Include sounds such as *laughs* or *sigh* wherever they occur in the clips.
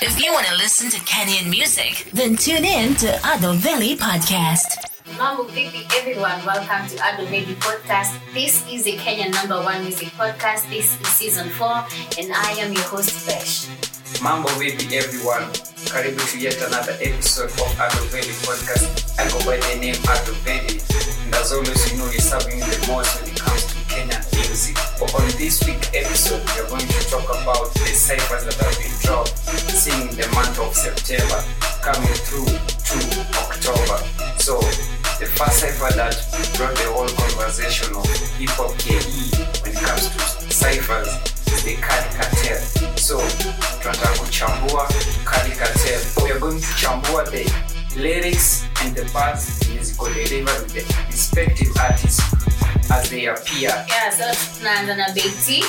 If you want to listen to Kenyan music, then tune in to Ado Valley Podcast. Mambo vipi everyone, welcome to Ado Baby Podcast. This is a Kenyan number one music podcast. This is season four, and I am your host Besh. Mambo vipi everyone, karibu to yet another episode of Ado Valley Podcast. I go by the name Ado Valley, and as always, you know you're serving the most when it comes to Kenyan music. On this week episode, we are going to talk about the ciphers that have been dropped, seeing the month of September coming through to October. So the first cipher that brought the whole conversation of hip hop KE when it comes to ciphers is the Kali Cartel. So tunataka kuchambua Kali Cartel. We are going to chambua the lyrics and the parts musical delivered with the respective artists as they appear. Yeah, so tunaanza na Bey T.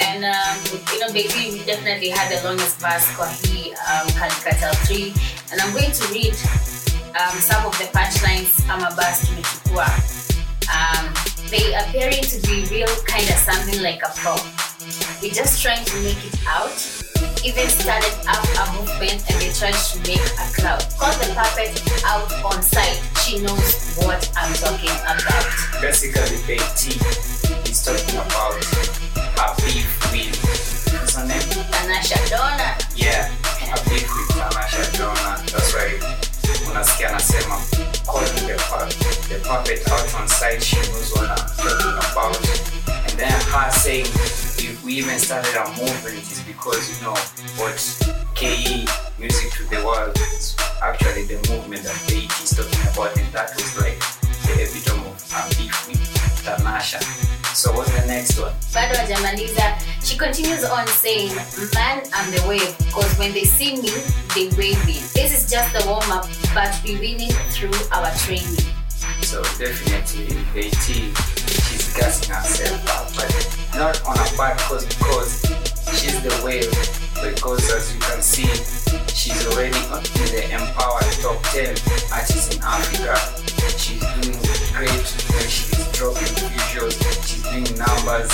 And um, you know, we definitely had the longest verse kwa hii um, Kali Cartel 3. And I'm going to read um, some of the punchlines ama bars tumechukua. Um, they appearing to be real kind of something like a prop. We're just trying to make it out. Even started up a movement and they tried to make a cloud. Call the puppet out on site. She knows what I'm talking about. Basically, Bey T is talking about her beef with what's her name? Tanasha Donna. Yeah, a beef with Tanasha Donna. That's right. Unasikia anasema calling the, pu- the puppet out on site. She knows what I'm talking about. And then her saying we, even started a movement is because you know what KE music to the world is actually the movement that Bey T is talking about, and that was like the epitome of her beef with Tanasha. So what's the next one? bado hajamaliza she continues on saying man i'm the wave because when they see me they wave me. this is just the warm up but we winning through our training So definitely Bey T, she's gassing herself up, but not on a bad cause because she's the wave. Because as you can see, she's already in the empowered top 10 artists in Africa. She's doing great when she's dropping visuals, she's doing numbers.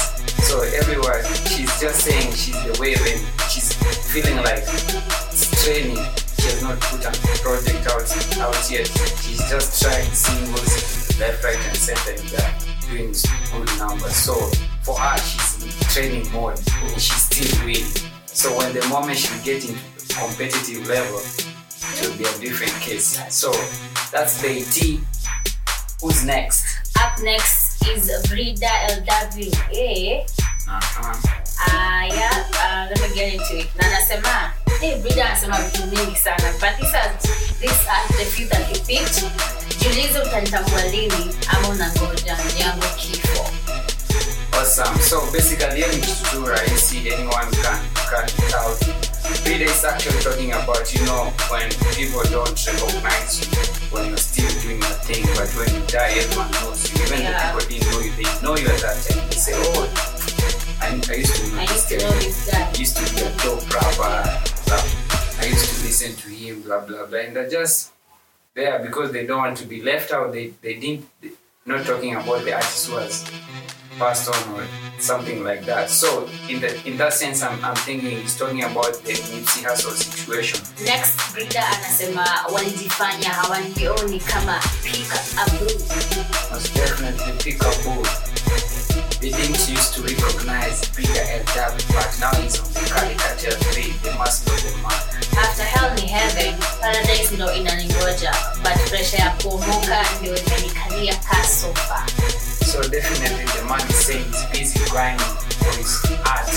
So everywhere, she's just saying she's the wave and she's feeling like it's training. Has not put a project out, out yet. She's just trying singles left, right, and center and uh, doing good numbers. So for her, she's in training mode and she's still winning. So when the moment she get into competitive level, it will be a different case. So that's the ET. Who's next? up next is Breeder LW Uh-huh. aya uh, let me get into it na anasema hey, brida anasema vitu mingi sana but these are, these are the few that he picked jiulize utanitambua lini ama unangoja yangu kifo Awesome. So basically, kitu tu rahisi, anyone can cut it out. Breeder is actually talking about, you know, when people don't recognize you when you're still doing your thing, but when you die, everyone knows you. Even Yeah. the people didn't know you, they know you at that time. They say, oh, I, I used to know I this used to guy. know this guy. Used to be a dope rapper. Listen to him, blah, blah, blah. And they're just there because they don't want to be left out. They, they didn't, not talking about the artist was passed on or something like that. So in the in that sense, I'm, I'm thinking he's talking about the Nipsey Hussle situation. next brida anasema walijifanya hawanioni kama pika abu Must definitely pick up who they didn't used to recognize Breeder LW, but now he's on the Cartel 3. They must know the man. after hell ni heaven paradise ndo inaningoja but pressure ya kuomoka ndio imenikalia ka sofa So definitely the man is saying he's busy grinding for his art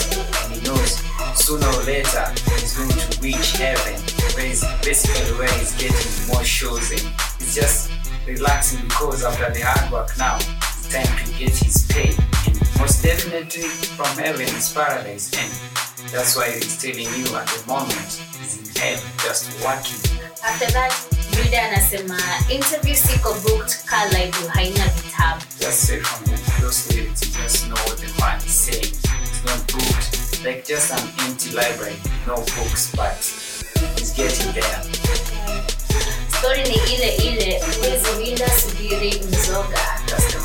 and he knows sooner or later he's going to reach heaven where he's basically where he's getting more shows and he's just relaxing because after the hard work now it's time to get his pay and most definitely from heaven is paradise and that's why he's telling you at the moment he's in hell just working after that brida anasema interview siko booked ka live haina vitabu just say from those lyrics, you just know what the man is saying. It's not booked, like just an empty library, no books, but he's getting there. story ni ile ile huwezi winda subiri mzoga That's the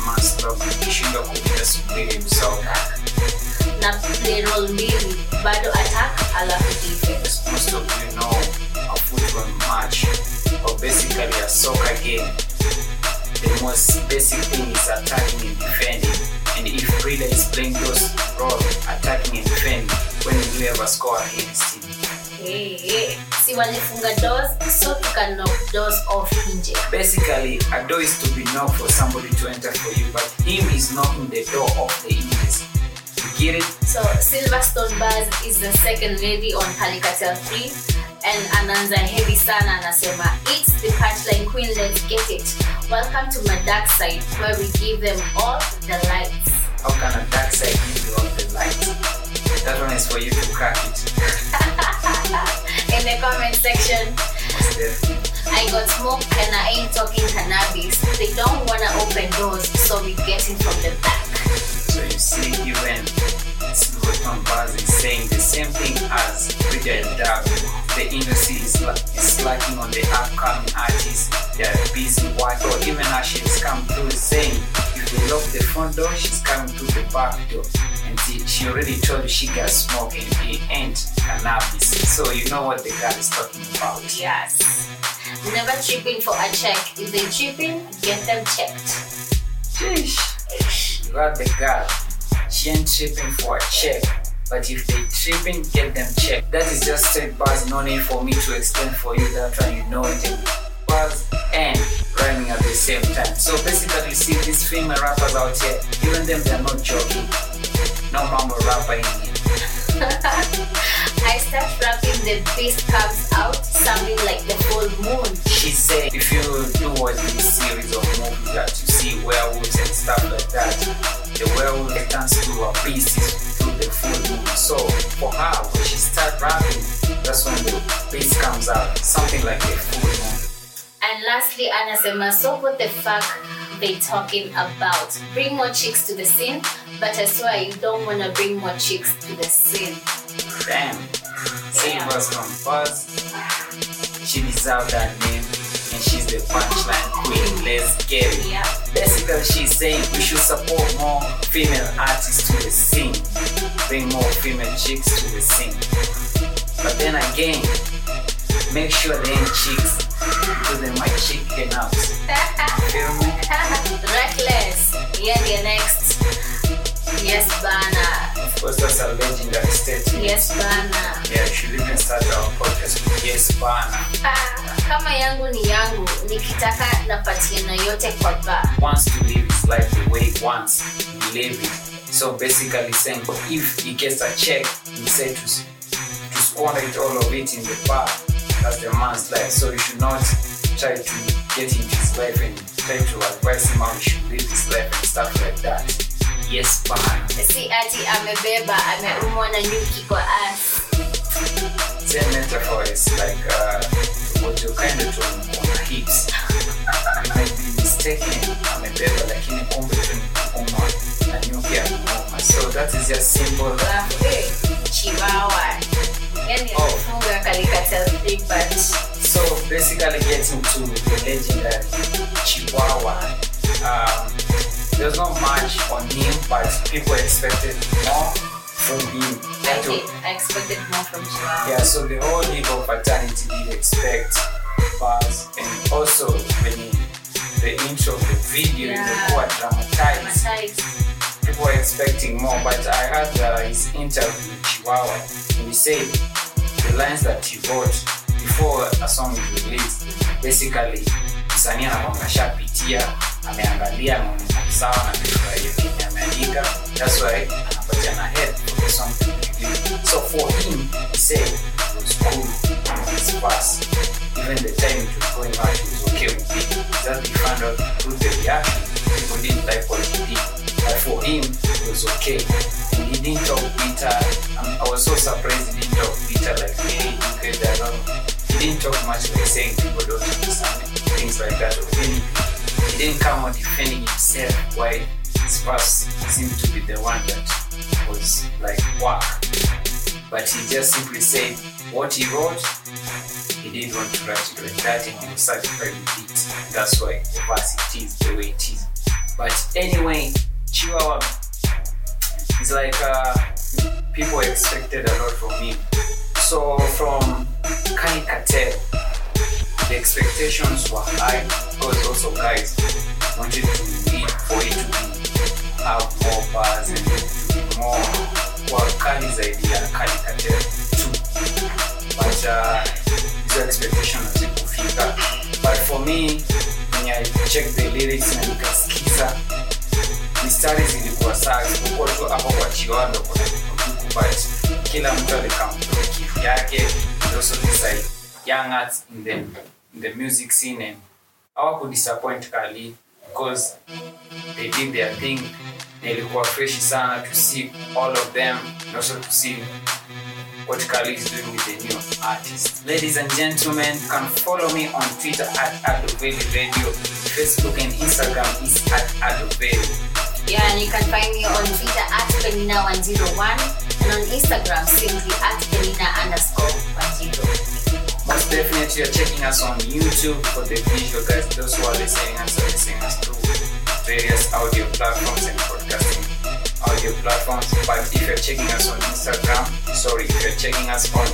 The most basic thing is attacking and defending. And if Breeder is playing those roles, attacking and defending, when will you ever score against him? Hey, hey. si walifunga doors so tuka knock doors off nje Basically, a door is to be knocked for somebody to enter for you, but him is knocking the door off the hinges. You get it? so silverstone bars is the second lady on Kali Cartel 3 and anaanza heavy sana anasema it's the punchline queen let's get it welcome to my dark side where we give them all the lights How can a dark side give you all the lights That one is for you to crack it. *laughs* in the comment section I got smoke and I ain't talking cannabis. They don't wanna open doors, so we get in from the back. So you see, even Silverstone Bars is saying the same thing as Breeder and Dab. The industry is, la- is lacking on the upcoming artists. They are busy working. Or even as she's come through saying, if they lock the front door, she's coming through the back door. And she, she already told you she got smoke and it ain't cannabis. So you know what the girl is talking about. Yes. Never tripping for a check. If they tripping, get them checked. Sheesh. Got the girl. She ain't tripping for a check. But if they tripping, get them checked. That is just straight bars, no need for me to explain for you that one, you know it. Bars and rhyming at the same time. So basically, see these female rappers out here, even them, they're not joking. No mama rapper in here. I start rapping, the beast comes out, sounding like the full moon. She said, if you do watch this series of movies that you see werewolves and stuff like that, the werewolf turns to a beast through the full moon. So for her, when she start rapping, that's when the beast comes out, something like the full moon. And lastly, anasema, so what the fuck they talking about? Bring more chicks to the scene, but I swear you don't wanna bring more chicks to the scene. Damn. Silver's from Buzz. She deserves that name, and she's the punchline queen. Let's get it. Yeah. Basically, she's saying we should support more female artists to the scene, bring more female chicks to the scene. But then again, make sure they ain't chicks because they might chicken out. Feel me? *laughs* Reckless. Yeah, the next. Yes, Bana. Of course, that's a legendary statement. Yes, Bana. Yeah, we should even start our podcast with yes, bana. Ah, kama yangu ni yangu nikitaka napatiana yote kwa bar Wants to live his life the way he wants, he live it. So basically saying, if he gets a check, he said to, to squander it all of it in the bar. That's the man's life. So you should not try to get into his life and try to advise him how he should live his life and stuff like that. Yes, bana. si ati amebeba ameumwa na nyuki kwa as Same metaphor is like uh, what you're kind of doing on the hips. You might be mistaken, amebeba lakini kumbe tu ni kuumwa na nyuki ameuma. So that is just simple. alafu eh, chiwawa yani Oh. amefunga Kali Cartel but So basically getting to the legendary Chiwawa. Um, there's not much on him, but people expected more from him. I did I expected more from chiwawa Yeah, so the whole hip hop fraternity did expect bars, and also when he, the intro of the video, Yeah. the poor dramatized, Traumatized. people were expecting more. But I heard uh, his interview with Chiwawa, and he said the lines that he wrote before a song is released, basically msanii anakwanga ashapitia, ameangalia, sawa na ameandika, that's why anapatia na head for to. So for him, he it it was fast. Even the time it was going out, he was okay with it. Just he found out the reaction, people didn't like what he did. But for him, it was okay. And he didn't talk bitter. I'm- I was so surprised he didn't talk bitter like, hey, you get that wrong. He didn't talk much like saying people don't understand it, things like that. Anything. He didn't come on defending himself his verse seemed to be the one that was like whack. But he just simply said what he wrote, he didn't want to write it like that and he was satisfied with it. That's why the verse it is the way it is. But anyway, Chiwawa is like uh, people expected a lot from him. So from Kali Cartel, they expectations were high because also guys wanted to need for it to have more bars and more kwa kali zaidi ya kali katel 2 but uh, hizo expectation hazikufika but for me when I check the lyrics na nikasikiza mistari zilikuwa sawa isipokuwa tu hapo kwa chiwando kuna kila mtu alikamtoa kifu yake this like young arts in the, in the music scene and hawakudisappoint kali because they did their thing na ilikuwa freshi sana to see all of them and also to see what Kali is doing with the new artist. Ladies and gentlemen, you can follow me on Twitter at Adoveli Radio. Facebook and Instagram is at Adoveli. Yeah, and you can find me on Twitter at Penina101 and on Instagram simply at Penina underscore 10. Most definitely, you're checking us on YouTube for the visual guys. Those who are listening us are listening us through various audio platforms and podcasting audio platforms. But if you're checking us on Instagram, sorry, if you're checking us on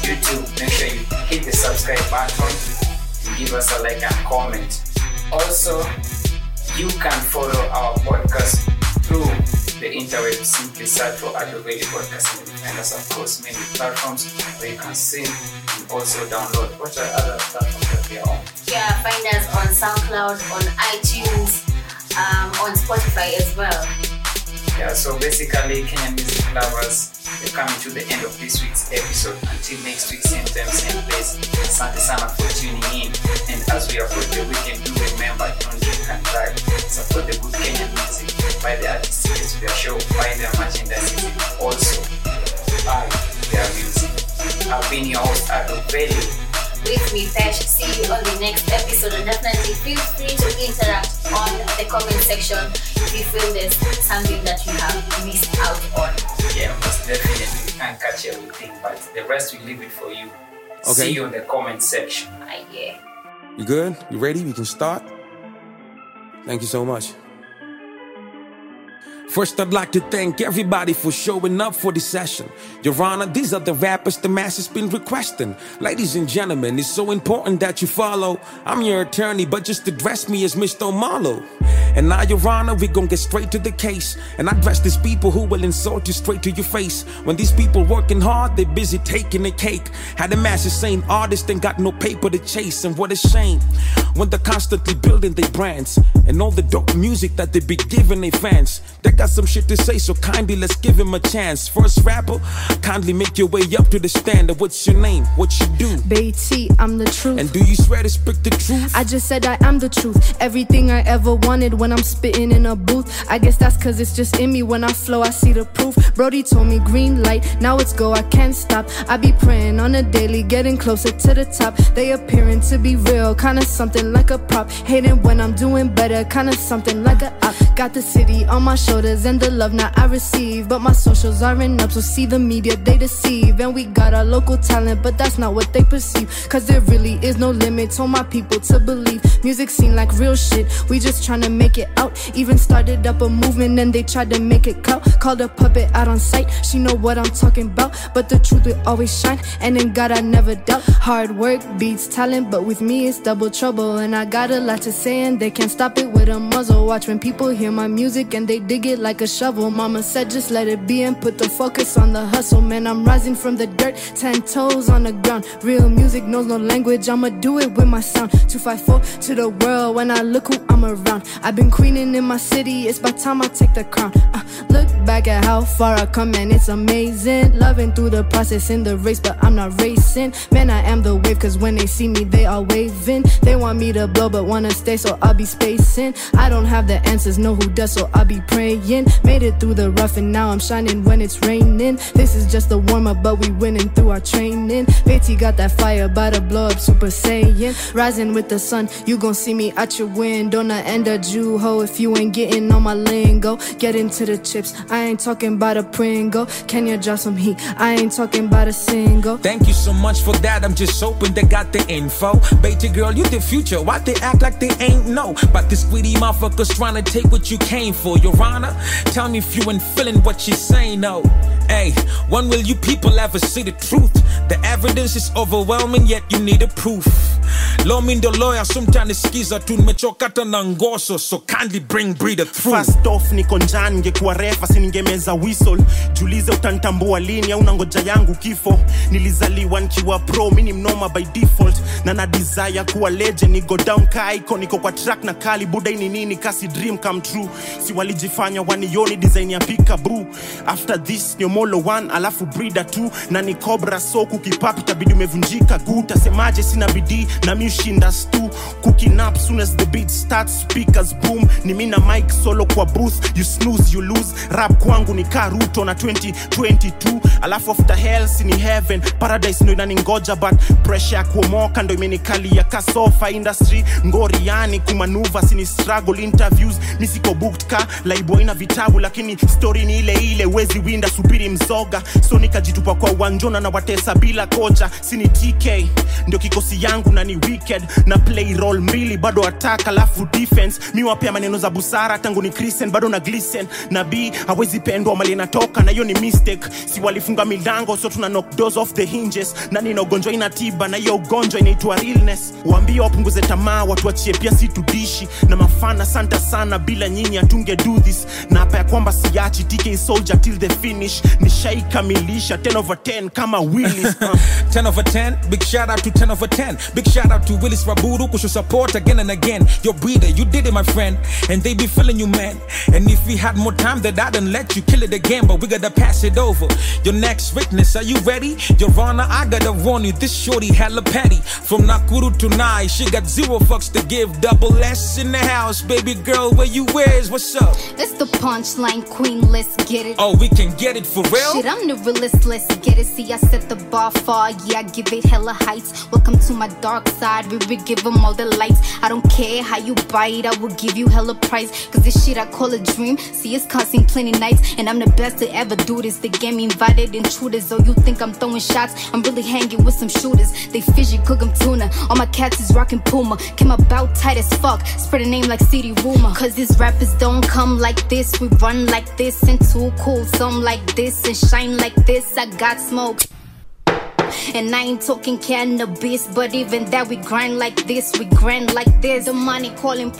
YouTube, make sure you hit the subscribe button and give us a like and comment. Also, you can follow our podcast through the interweb. Simply search for Adoveli Podcast and find us across many platforms where you can sing and also download. What are other platforms that we are on? Yeah, find us on SoundCloud, on iTunes, um, on Spotify as well. Yeah, so basically, Kenyan music lovers, we're coming to the end of this week's episode. Until next week, same time, same place. Asante sana for tuning in. And as we approach the weekend, do remember, interact on the comment section if you feel there's something that you have missed out on. Yeah, most definitely. We can't catch everything, but the rest we leave it for you. Okay. See you in the comment section. Ah, yeah. You good? You ready? We can start? Thank you so much. First, I'd like to thank everybody for showing up for this session. Your Honor, these are the rappers the masses been requesting. Ladies and gentlemen, it's so important that you follow. I'm your attorney, but just address me as Mr. Marlowe. And now, Your Honor, we gon' get straight to the case. And I address these people who will insult you straight to your face. When these people working hard, they busy taking the cake. Had the masses saying artists ain't got no paper to chase, and what a shame. When they're constantly building their brands and all the dope music that they be giving their fans. They got some shit to say, so kindly let's give him a chance. First rapper, kindly make your way up to the standard. What's your name? What you do? Bey T, I'm the truth. And do you swear to speak the truth? I just said I am the truth. Everything I ever wanted when I'm spitting in a booth. I guess that's cause it's just in me. When I flow, I see the proof. Brody told me green light, now it's go, I can't stop. I be praying on a daily, getting closer to the top. They appearing to be real, kinda something like a prop. Hating when I'm doing better, kinda something like a op. Got the city on my shoulders and the love now I receive. But my socials aren't up, so see the media, they deceive. And we got our local talent, but that's not what they perceive. Cause there really is no limit, told my people to believe. Music seem like real shit, we just tryna make it out. Even started up a movement and they tried to make it count. Called a puppet out on sight, she know what I'm talking about. But the truth will always shine, and in God I never doubt. Hard work beats talent, but with me it's double trouble. And I got a lot to say, and they can't stop it with a muzzle. Watch when people hear my music and they dig it like a shovel. Mama said just let it be and put the focus on the hustle. Man, I'm rising from the dirt, ten toes on the ground. Real music knows no language, I'ma do it with my sound. 254 to the world when I look who I'm around. I've been queening in my city, it's by time I take the crown. Uh, look back at how far I come, and it's amazing. Loving through the process in the race, but I'm not racing. Man, I am the wave, cause when they see me, they are waving. They want me to blow, but wanna stay, so I'll be spacing. I don't have the answers, know who does, so I'll be praying. Made it through the rough, and now I'm shining when it's raining. This is just the warm up, but we winning through our training. Bey T got that fire, about to blow up Super Saiyan. Rising with the sun, you gon' see me at your window. Not end a Jew ho if you ain't getting on my lingo. Get into the chips, I ain't talking about a Pringle. Can you drop some heat? I ain't talking about a single. Thank you so much for that. I'm just hoping they got the info. Baby girl, you the future. Why they act like they ain't know? But this greedy motherfuckers trying to take what you came for. Your Honor, tell me if you ain't feeling what you saying, no. Hey, when will you people ever see the truth? The evidence is overwhelming, yet you need a proof. Law mean the lawyer sometimes skiza tu nimechokata na ngoso so kindly bring breeder through. First off niko njaa ningekuwa refa siningemeza whistle. Julize utanitambua lini au nangoja yangu kifo? Nilizaliwa nikiwa pro mi ni mnoma by default. Na na desire kuwa legend ni go down ka icon niko kwa track na kali. Buda ini nini kasi dream come true. Si walijifanya wanioni design ya pika after this ni omolo 1 alafu brida 2 na ni cobra so kukipapi tabidi umevunjika. Guu utasemaje? Sina bidii na mi ushinda stu kukinap soon as the beat starts speakers boom. Ni mi na mike solo kwa booth you snooze you lose. Rap kwangu ni kaa ruto na 2022 alafu after hell si ni heaven. Paradise ndo inaningoja but pressure ya kuomoka ndo imenikalia. Kasofa industry ngoriani kumanuva sini struggle interviews. Misiko booked ka laibu ina vitabu lakini story ni ile ile wezi winda subiri mzoga so nikajitupa kwa uwanjona na watesa bila kocha sini tk ndio kikosi yangu na ni wicked. Na play role mbili bado attack alafu defense. Mi wapea maneno za busara tangu ni christian bado na glisten. Na b hawezi pendwa mali inatoka na hiyo ni mistake. Si walifunga milango so tuna knock doors off the hinges. Na nina ugonjwa ina tiba na hiyo ugonjwa inaitwa realness. Waambie wapunguze tamaa watu wachie pia si tudishi. Na mafana santa sana bila nyinyi hatunge do this. Na hapa ya kwamba siachi tk soldier till the finish. Nishaikamilisha 10 over 10 kama willis uh. 10 over 10, big shout out to 10 over 10. Big shout out to Willis Raburu, cause your support again and again. Your breeder, you did it, my friend. And they be feeling you, man. And if we had more time, that I done let you kill it again. But we gotta pass it over. Your next witness, are you ready? Your honor, I gotta warn you, this shorty hella petty. From Nakuru to Nai, she got zero fucks to give. Double S in the house, baby girl, where you wears? What's up? It's the punchline queen, let's get it. Oh, we can get it for real? Shit, I'm the realist, let's get it. See, I set the bar far, yeah, I give it hella heights. Welcome to my dark side, we will give them all the lights. I don't care how you bite, I will give you hella price. Cause this shit I call a dream, see, it's costing plenty nights. And I'm the best to ever do this. They get me invited intruders, oh, you think I'm throwing shots? I'm really hanging with some shooters. They fishy, cook 'em tuna. All my cats is rocking Puma. Came about tight as fuck, spread a name like CD Rumor. Cause these rappers don't come like this, we run like this and too cool. Some like this and shine like this. I got smoke. And I ain't talking cannabis, but even that we grind like this, we grind like this. The money calling,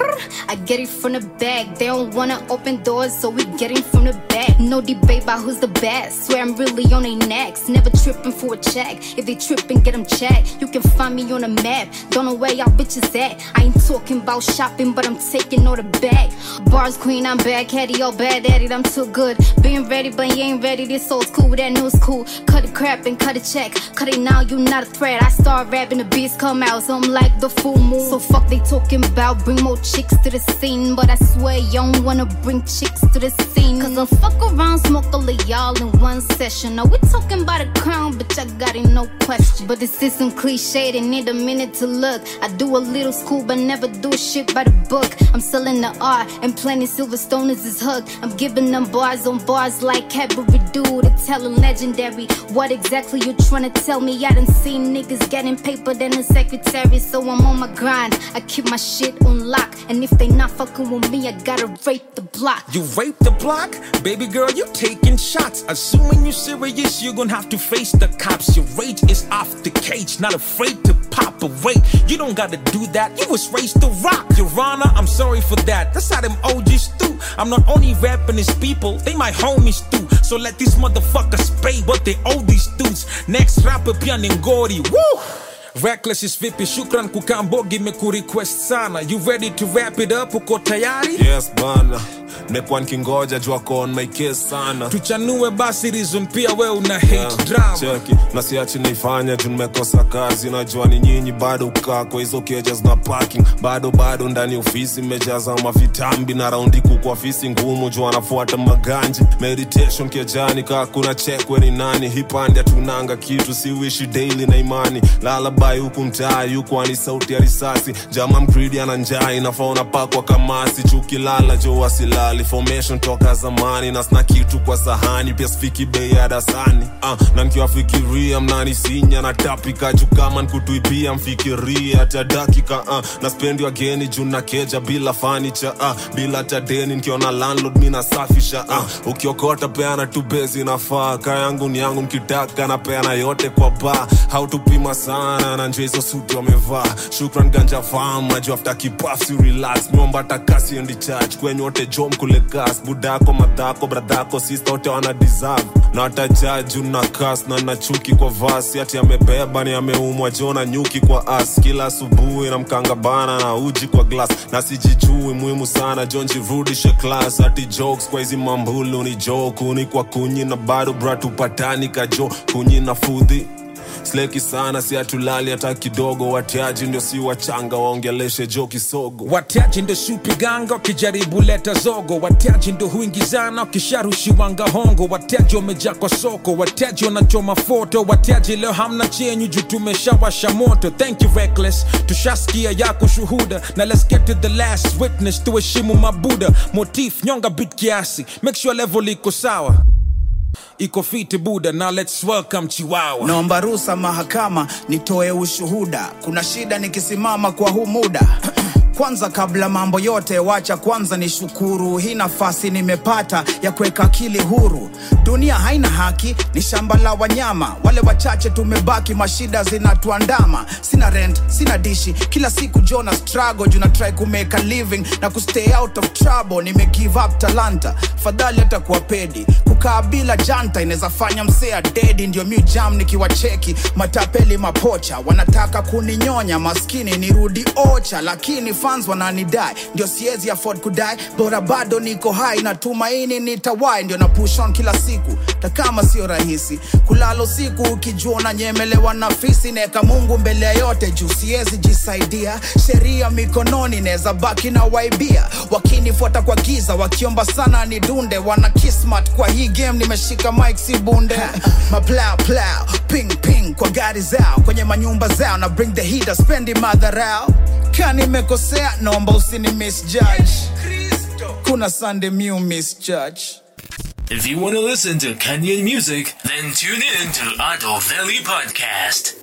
I get it from the bag. They don't wanna open doors, so we get it from the back. No debate about who's the best. Swear I'm really on their necks, never tripping for a check. If they tripping, get them checked. You can find me on the map. Don't know where y'all bitches at. I ain't talking about shopping, but I'm taking all the bag. Bars queen, I'm bad caddy, all bad at it, I'm too good. Being ready, but you ain't ready. This old school, that new school. Cut the crap and cut a check. Cut it now, you not a threat. I start rapping, the beats come out, so I'm like the full moon. So fuck they talking about, bring more chicks to the scene. But I swear you don't wanna bring chicks to the scene. Cause I'll fuck around, smoke all of y'all in one session. Now we talking about a crown, bitch, I got it, no question. But this is some cliche, they need a minute to look. I do a little school, but never do shit by the book. I'm selling the art, and plenty Silverstone is his hook. I'm giving them bars on bars like Cadbury Dude. It's telling legendary. What exactly you trying to tell me? I done seen niggas getting paper than a secretary, so I'm on my grind. I keep my shit on lock, and if they not fucking with me, I gotta rape the block. You rape the block? Baby girl, you taking shots. Assuming you serious, you're gonna have to face the cops. Your rage is off the cage, not afraid to pop away. You don't gotta do that, you was raised to rock. Your Honor, I'm sorry for that. That's how them OGs do. I'm not only rapping these people, they my homies too. So let these motherfuckers pay what they owe these dudes. Next rapper pia ni ngori. Woo! Reckless vipi, shukran kukambogi mekurequest sana. You ready to wrap it up? Uko tayari? yes bana nimekuwa nikingoja jua kon my case sana. Tuchanue basi reason pia we una hate Yeah, drama. cheki. Na siachi naifanya juu nimekosa kazi. Najua ni nyinyi bado ukaa kwa hizo keja zina parking. Bado bado ndani ofisi mmejaza mavitambi na raundi kukwa ofisi ngumu. Juu anafuata maganji. Meditation kiajani kaa kuna chekwe ni nani. Hipandi atunanga kitu siwishi daily na imani. Lalabai huku mtaa yukwani sauti ya risasi. Jama mkridi ana njaa inafaa unapakwa kamasi. Chukilala jo wasilali silali formation toka zamani na sna kitu kwa sahani pia sifiki bei ya dasani uh, na nkiwafikiria mnanisinya na tapika juu kama nkutuipia mfikiria hata uh, na spendi wageni juu na keja bila fanicha uh, bila tadeni nkiona landlord mi nasafisha uh, ukiokota peana tu bezi nafaa ka yangu ni yangu nkitaka na peana yote kwa ba hautupima sana na nje hizo suti wamevaa. Shukran ganja fama juu afta kipafsi relax. Nyomba takasi endi charge kwenye wote jom kule kas budako madhako bradhako sista wote wana deserve. Na watajaju na kas na na chuki kwa vasi ati amebeba ni ameumwa jona nyuki kwa as kila asubuhi na mkangabana na uji kwa glas na sijijui muhimu sana jonji rudishe class. Ati jokes kwa hizi mambulu ni jo kuni kwa kunyi na bado bratupatani kajo kunyi na fudhi sleki sana si hatulali hata kidogo. Watiaji ndio si wachanga waongeleshe jo kisogo. Watiaji ndo supiganga wakijaribu leta zogo. Watiaji ndo huingizana wakisharushiwanga hongo. Watiaji wamejaa kwa soko watiaji wanachoma foto. Watiaji leo hamna chenyu juu tumeshawasha moto. Thank you reckless tushaskia yako shuhuda na let's get to the last witness tuheshimu mabuda. Motif nyonga bit kiasi make sure level iko sawa iko fiti buda na let's welcome chiwawa naomba ruhusa mahakama nitoe ushuhuda. Kuna shida nikisimama kwa huu muda kwanza kabla mambo yote wacha kwanza ni shukuru hii nafasi nimepata ya kuweka akili huru. Dunia haina haki ni shamba la wanyama. Wale wachache tumebaki mashida zinatuandama. Sina rent sina dishi. Kila siku jona struggle juna try kumake living na kustay out of trouble. Nime give up talanta fadhali hata kuwa pedi. Kukaa bila janta inaweza fanya msea dedi ndio mi nikiwacheki matapeli mapocha. Wanataka kuninyonya maskini nirudi ocha. Lakini fans wananidai. Ndio siezi afford kudai bora bado niko hai na tumaini nitawai. Ndio na push on kila siku takama sio rahisi. Kulala usiku ukijua unanyemelewa na fisi neka mungu mbele ya yote juu. Siezi jisaidia sheria mikononi neza baki na waibia. Wakinifuata kwa giza wakiomba sana ni dunde wana kismat kwa hii game nimeshika mike si bunde. Maplau *laughs* plau ping ping kwa gari zao. Kwenye manyumba zao na bring the heat spendi madharau ka nimekosea? Naomba usini misjudge kuna sunday mu misjudge If you want to listen to Kenyan music, then tune in to Ado Valley Podcast.